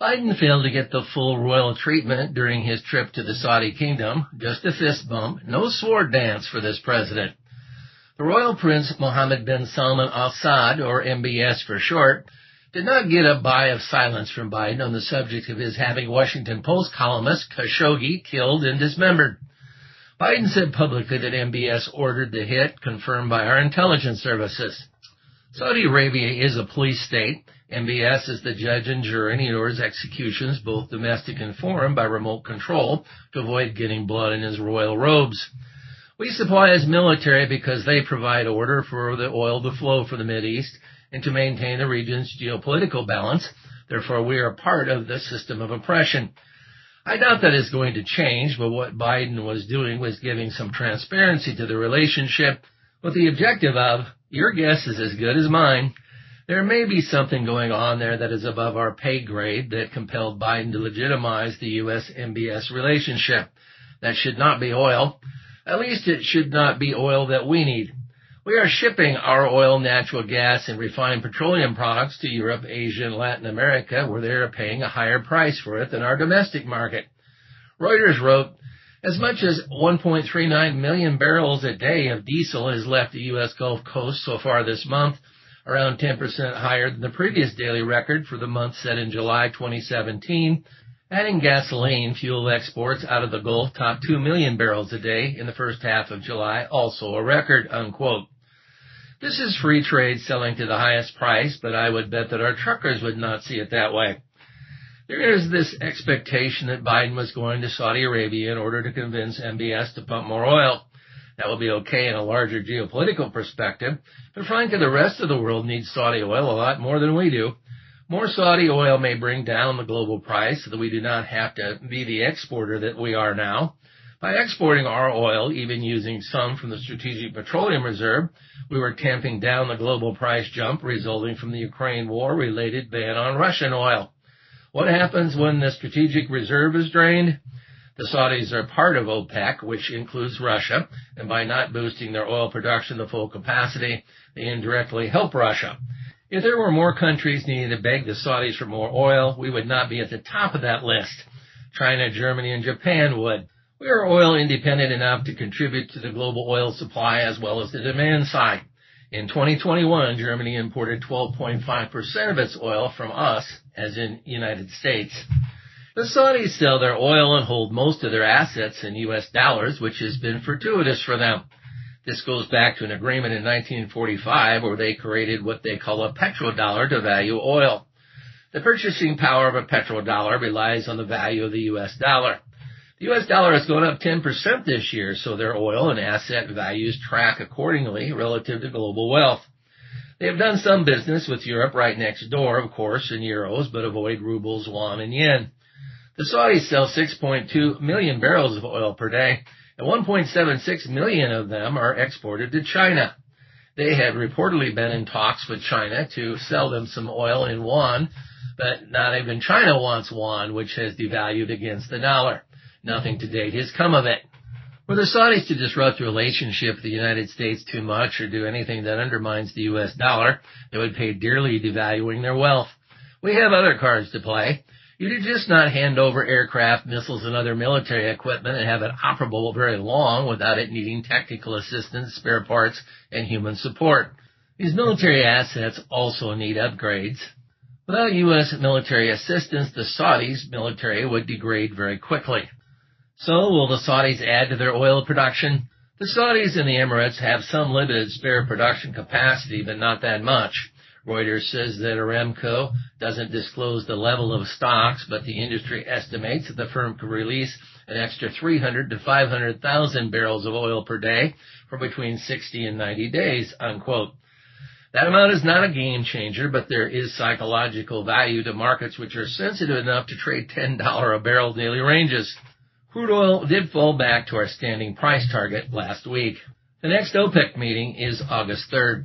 Biden failed to get the full royal treatment during his trip to the Saudi kingdom. Just a fist bump. No sword dance for this president. The royal prince Mohammed bin Salman Al Saud, or MBS for short, did not get a buy of silence from Biden on the subject of his having Washington Post columnist Khashoggi killed and dismembered. Biden said publicly that MBS ordered the hit, confirmed by our intelligence services. Saudi Arabia is a police state. MBS is the judge and jury and he orders executions, both domestic and foreign, by remote control to avoid getting blood in his royal robes. We supply his military because they provide order for the oil to flow for the Mideast and to maintain the region's geopolitical balance. Therefore, we are part of the system of oppression. I doubt that is going to change, but what Biden was doing was giving some transparency to the relationship with the objective of your guess is as good as mine. There may be something going on there that is above our pay grade that compelled Biden to legitimize the U.S. MBS relationship. That should not be oil. At least it should not be oil that we need. We are shipping our oil, natural gas, and refined petroleum products to Europe, Asia, and Latin America, where they are paying a higher price for it than our domestic market. Reuters wrote, as much as 1.39 million barrels a day of diesel has left the U.S. Gulf Coast so far this month, around 10% higher than the previous daily record for the month set in July 2017. Adding gasoline fuel exports out of the Gulf topped 2 million barrels a day in the first half of July, also a record, unquote. This is free trade selling to the highest price, but I would bet that our truckers would not see it that way. There is this expectation that Biden was going to Saudi Arabia in order to convince MBS to pump more oil. That will be okay in a larger geopolitical perspective, but frankly, the rest of the world needs Saudi oil a lot more than we do. More Saudi oil may bring down the global price so that we do not have to be the exporter that we are now. By exporting our oil, even using some from the Strategic Petroleum Reserve, we were tamping down the global price jump resulting from the Ukraine war related ban on Russian oil. What happens when the strategic reserve is drained? The Saudis are part of OPEC, which includes Russia, and by not boosting their oil production to full capacity, they indirectly help Russia. If there were more countries needing to beg the Saudis for more oil, we would not be at the top of that list. China, Germany, and Japan would. We are oil independent enough to contribute to the global oil supply as well as the demand side. In 2021, Germany imported 12.5% of its oil from us, as in United States. The Saudis sell their oil and hold most of their assets in US dollars, which has been fortuitous for them. This goes back to an agreement in 1945 where they created what they call a petrodollar to value oil. The purchasing power of a petrodollar relies on the value of the US dollar. The U.S. dollar has gone up 10% this year, so their oil and asset values track accordingly relative to global wealth. They have done some business with Europe right next door, of course, in euros, but avoid rubles, yuan, and yen. The Saudis sell 6.2 million barrels of oil per day, and 1.76 million of them are exported to China. They had reportedly been in talks with China to sell them some oil in yuan, but not even China wants yuan, which has devalued against the dollar. Nothing to date has come of it. Were the Saudis to disrupt the relationship with the United States too much or do anything that undermines the U.S. dollar, they would pay dearly devaluing their wealth. We have other cards to play. You do just not hand over aircraft, missiles, and other military equipment and have it operable very long without it needing technical assistance, spare parts, and human support. These military assets also need upgrades. Without U.S. military assistance, the Saudis' military would degrade very quickly. So will the Saudis add to their oil production? The Saudis and the Emirates have some limited spare production capacity, but not that much. Reuters says that Aramco doesn't disclose the level of stocks, but the industry estimates that the firm could release an extra 300 to 500,000 barrels of oil per day for between 60 and 90 days, unquote. That amount is not a game changer, but there is psychological value to markets which are sensitive enough to trade $10 a barrel daily ranges. Crude oil did fall back to our standing price target last week. The next OPEC meeting is August 3rd.